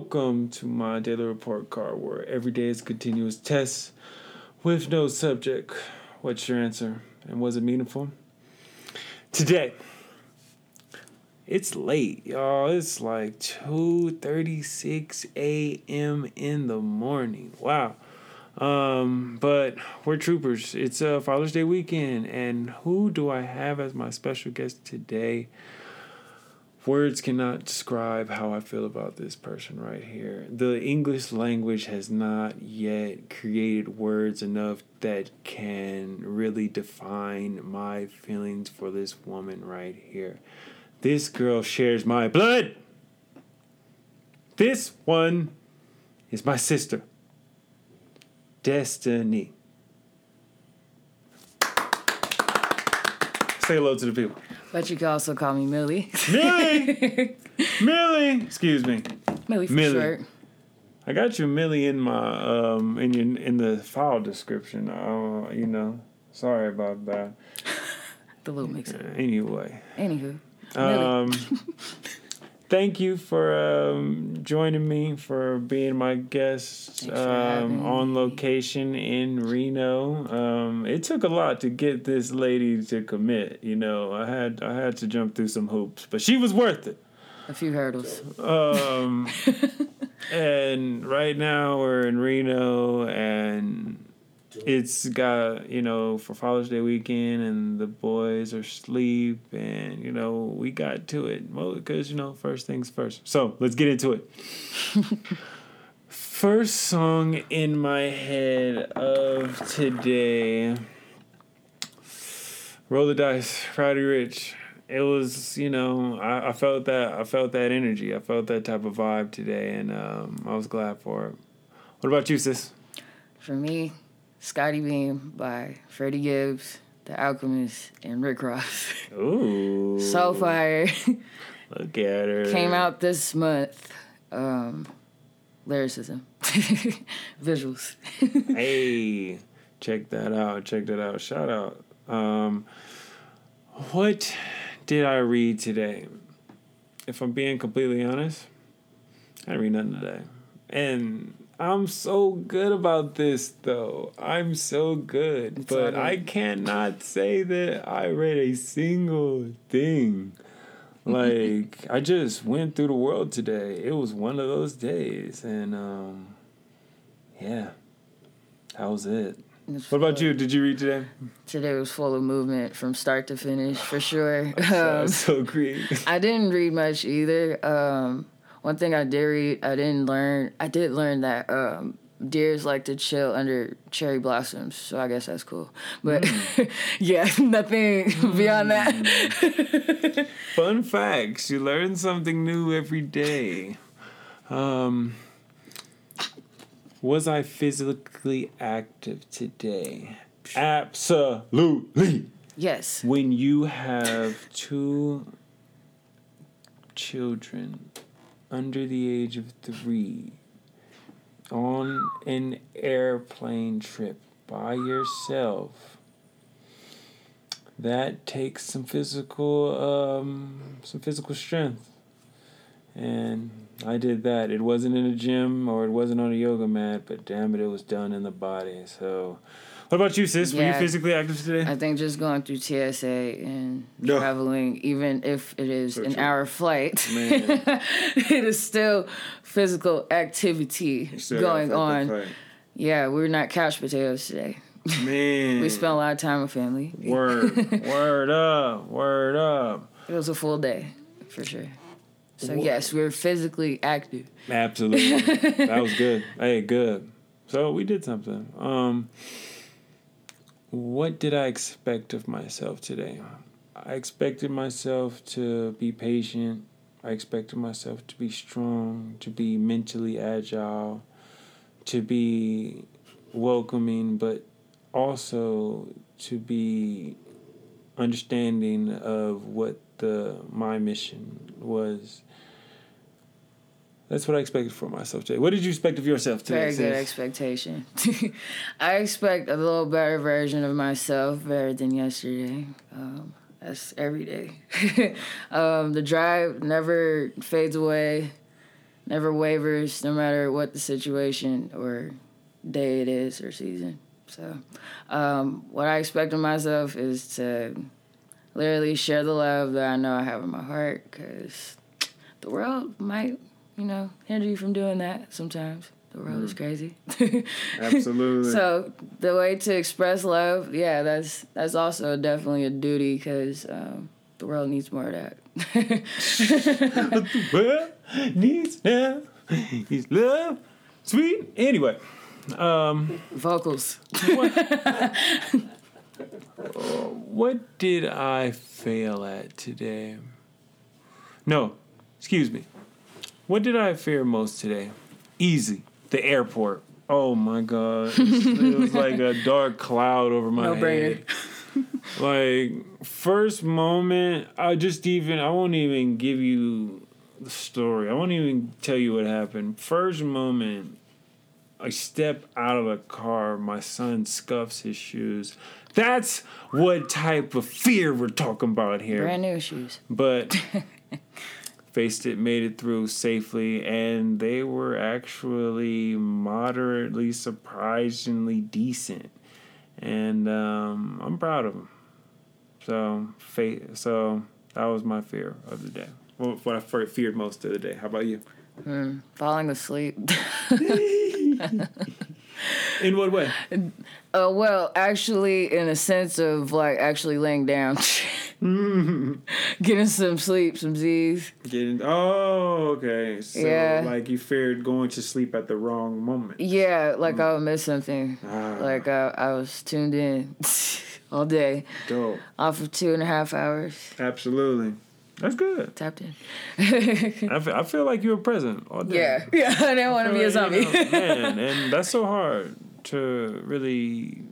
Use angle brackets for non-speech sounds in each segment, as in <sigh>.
Welcome to my daily report card where every day is continuous test with no subject. What's your answer? And was it meaningful? Today, it's late, y'all. It's like 2:36 a.m. in the morning. Wow. Um, but we're troopers. It's a Father's Day weekend, and who do I have as my special guest today? Words cannot describe how I feel about this person right here. The English language has not yet created words enough that can really define my feelings for this woman right here. This girl shares my blood. This one is my sister, Destiny. Say hello to the people. But you can also call me Millie. Millie! <laughs> Millie! Excuse me. Millie for Millie. short. I got you Millie in my um in your in the file description. Uh, you know. Sorry about that. <laughs> The little mix up. Anyway. Anywho. Millie. Um <laughs> thank you for um joining me for being my guest Thanks for having um on location in Reno. Um it took a lot to get this lady to commit, you know. I had I had to jump through some hoops, but she was worth it. a few hurdles. Um, <laughs> and right now we're in Reno, and it's got you know for Father's Day weekend, and the boys are asleep, and you know we got to it. Well, because you know first things first. So let's get into it. <laughs> First song in my head of today. Roll the dice, Roddy Ricch. It was, you know, I, I felt that I felt that energy. I felt that type of vibe today, and um, I was glad for it. What about you, sis? For me, Scottie Beam by Freddie Gibbs, The Alchemist, and Rick Ross. Ooh, so fire. Look at her. Came out this month. Um, lyricism. <laughs> Visuals. <laughs> hey, check that out. Check that out. Shout out. Um, what did I read today? If I'm being completely honest, I didn't read nothing today. And I'm so good about this, though. I'm so good. It's but all I good. cannot say that I read a single thing. <laughs> Like, I just went through the world today. It was one of those days. And, um, yeah, that was it. What about you? Did you read today? Today was full of movement from start to finish, for sure. <laughs> Um, so great. <laughs> I didn't read much either. Um, one thing I did read, I didn't learn. I did learn that um, deers like to chill under cherry blossoms, so I guess that's cool. But <laughs> yeah, <laughs> nothing beyond that. Fun facts. You learn something new every day. Um, was I physically active today? Absolutely. yes, When you have two children under the age of three on an airplane trip by yourself, that takes some physical um, some physical strength. And I did that. It wasn't in a gym or it wasn't on a yoga mat, but damn it, it was done in the body. So, what about you, sis? Were you physically active today? I think just going through TSA and No. traveling, even if it is So an true. hour flight, <laughs> it is still physical activity going on. Yeah, we're not couch potatoes today. Man. <laughs> We spent a lot of time with family. Word, <laughs> word up, word up. It was a full day, for sure. So Wha- yes, we're physically active. Absolutely. that was good. Hey, good. So we did something. Um what did I expect of myself today? I expected myself to be patient. I expected myself to be strong, to be mentally agile, to be welcoming, but also to be understanding of what the my mission was. That's what I expected for myself today. What did you expect of yourself today? Very good sis? expectation. <laughs> I expect a little better version of myself, better than yesterday. Um, that's every day. <laughs> um, the drive never fades away. never wavers no matter what the situation or day it is or season. So, um, what I expect of myself is to literally share the love that I know I have in my heart because the world might, you know, hinder you from doing that sometimes. The world mm. is crazy. <laughs> Absolutely. So the way to express love, yeah, that's that's also definitely a duty because um, the world needs more of that. <laughs> the world needs now is love, sweet. Anyway, um, vocals. What, <laughs> what did I fail at today? No, excuse me. What did I fear most today? Easy. The airport. Oh my god. <laughs> it was like a dark cloud over my no head. <laughs> like first moment, I just even I won't even give you the story. I won't even tell you what happened. First moment, I step out of the car, my son scuffs his shoes. That's what type of fear we're talking about here. Brand new shoes. But <laughs> faced it, made it through safely, and they were actually moderately, surprisingly decent. And um, I'm proud of them. So, fa- so that was my fear of the day. What I feared most of the day. How about you? Mm, falling asleep. <laughs> <laughs> in what way? Uh, well, actually, in a sense of like actually laying down, <laughs> <laughs> getting some sleep, some Z's. Getting oh, okay. So yeah. like you feared going to sleep at the wrong moment. Yeah, like mm. I would miss something. Ah. Like I, I was tuned in <laughs> all day. Dope. Off of two and a half hours. Absolutely. That's good. Tapped in. I, feel, I feel like you were present all day. Yeah, yeah. <laughs> I didn't want to be a zombie. You know, man, and that's so hard to really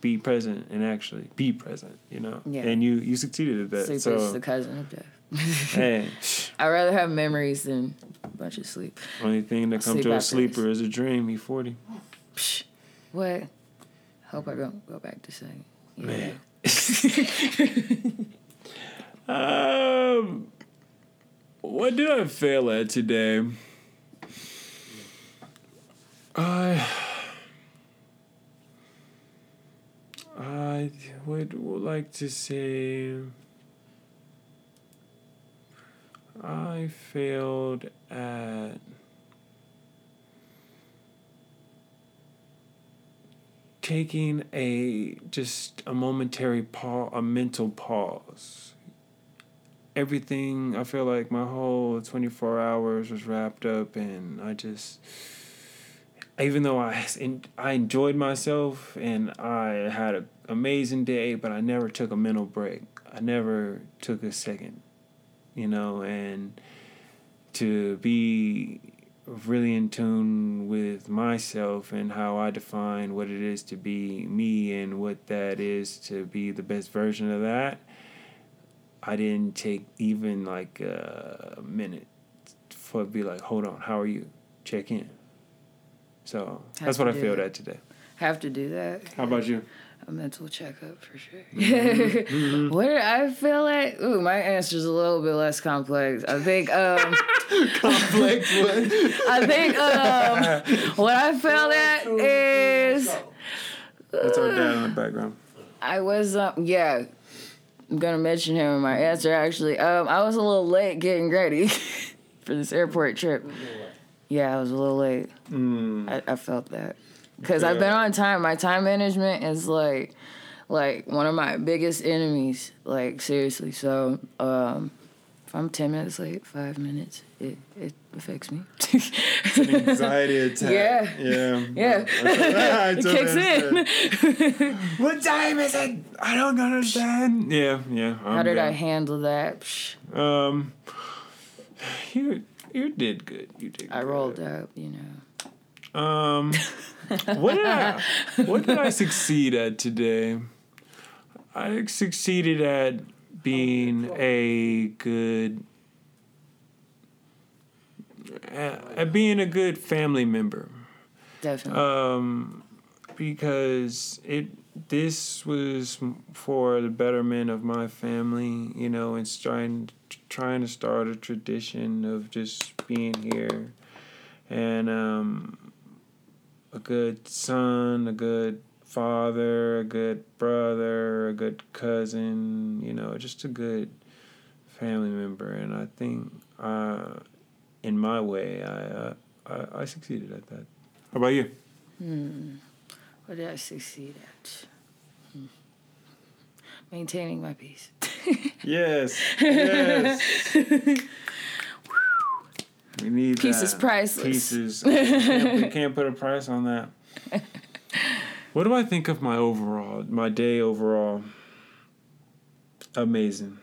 be present and actually be present. You know. Yeah. And you you succeeded at that. Sleep so, is the cousin of death. <laughs> hey. <laughs> I'd rather have memories than a bunch of sleep. Only thing that comes to a sleeper this. is a dream. He forty. Psh, What? Hope I don't go back to saying. Yeah. Man. <laughs> Um, what did I fail at today? I I would, like to say I failed at taking a just a momentary pause, a mental pause. Everything I feel like my whole 24 hours was wrapped up and I just even though I I enjoyed myself and I had an amazing day but I never took a mental break. I never took a second. You know, and to be really in tune with myself and how I define what it is to be me and what that is to be the best version of that I didn't take even like a minute for be like, hold on, how are you? Check in. So Have that's what I failed that today. Have to do that. How about you? A mental checkup for sure. Mm-hmm. what did I feel like? Ooh, my answer's a little bit less complex. I think um <laughs> complex what? <laughs> I think um what I felt at is That's our dad in the background. I was um yeah, I'm gonna mention him in my answer. Actually, um, I was a little late getting ready <laughs> for this airport trip. Yeah, I was a little late. Mm. I, I felt that because yeah. I've been on time. My time management is like, like one of my biggest enemies. Like seriously. So, um, if I'm ten minutes late, five minutes, it it affects me. it's an anxiety <laughs> attack. Yeah. Yeah. Yeah. <laughs> it kicks in. <laughs> what time is it? I don't understand. Yeah, yeah. I'm How did I handle that? Um, you you did good. You did. I good. rolled up, you know. Um, what did I what did I succeed at today? I succeeded at being a good at being a good family member. Definitely. Um, because it this was for the betterment of my family, you know, and trying trying to start a tradition of just being here and um, a good son, a good father, a good brother, a good cousin, you know, just a good family member. And I think, uh, in my way, I, uh, I, I succeeded at that. How about you? Hmm. What did I succeed at? Hmm. Maintaining my peace. Yes. Yes. <laughs> we need peace is priceless. Pieces. We can't, we can't put a price on that. <laughs> What do I think of my overall, my day overall? Amazing.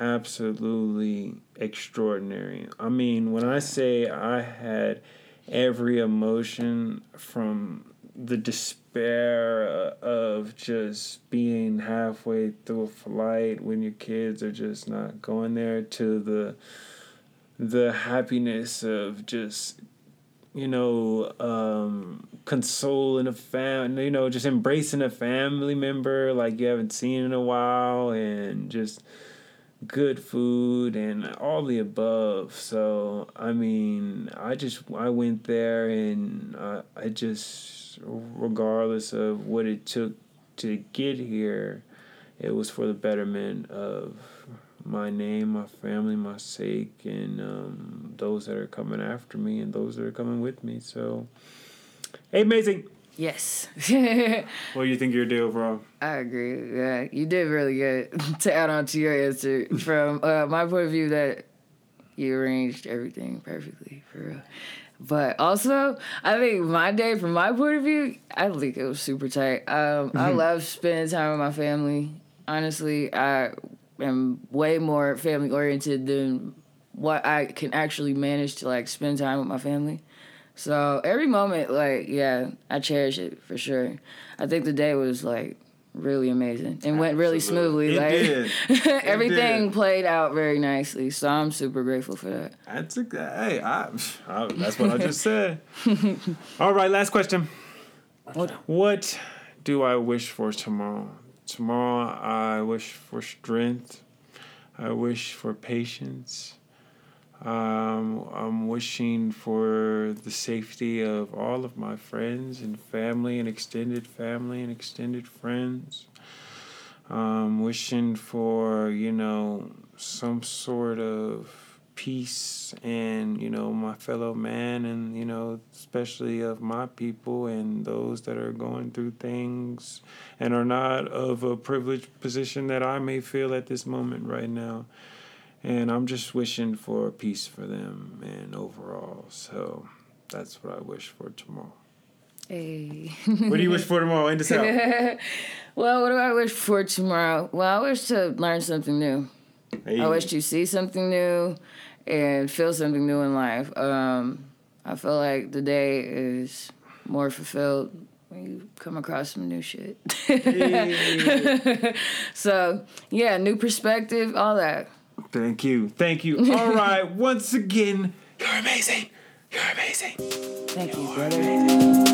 Absolutely extraordinary. I mean, when I say I had every emotion from the despair of just being halfway through a flight when your kids are just not going there to the the happiness of just you know, um, consoling a family, you know, just embracing a family member like you haven't seen in a while, and just good food and all the above. So, I mean, I just I went there and I, I just, regardless of what it took to get here, it was for the betterment of my name, my family, my sake, and um, those that are coming after me and those that are coming with me. So, hey, amazing. Yes. <laughs> what do you think your day overall? I agree. Yeah, you did really good <laughs> to add on to your answer. From uh, my point of view, that you arranged everything perfectly for real. But also, I think my day, from my point of view, I think it was super tight. Um, mm-hmm. I love spending time with my family. Honestly, I am way more family oriented than what I can actually manage to like spend time with my family. So every moment, like, yeah, I cherish it for sure. I think the day was like really amazing and went really smoothly. It like <laughs> everything played out very nicely. So I'm super grateful for that. That's a hey, I, I, that's what I just said. <laughs> All right, last question. What? What do I wish for tomorrow? Tomorrow, I wish for strength. I wish for patience. Um, I'm wishing for the safety of all of my friends and family and extended family and extended friends. Um, wishing for, you know, some sort of peace and you know my fellow man and you know especially of my people and those that are going through things and are not of a privileged position that I may feel at this moment right now and I'm just wishing for peace for them and overall so that's what I wish for tomorrow Hey. what do you wish for tomorrow? End this out. <laughs> well, what do I wish for tomorrow? Well, I wish to learn something new. Hey. I wish to see something new and feel something new in life. Um, I feel like the day is more fulfilled when you come across some new shit. hey. <laughs> so, yeah, new perspective, all that. Thank you. Thank you. <laughs> All right, once again, you're amazing. You're amazing. Thank you, brother.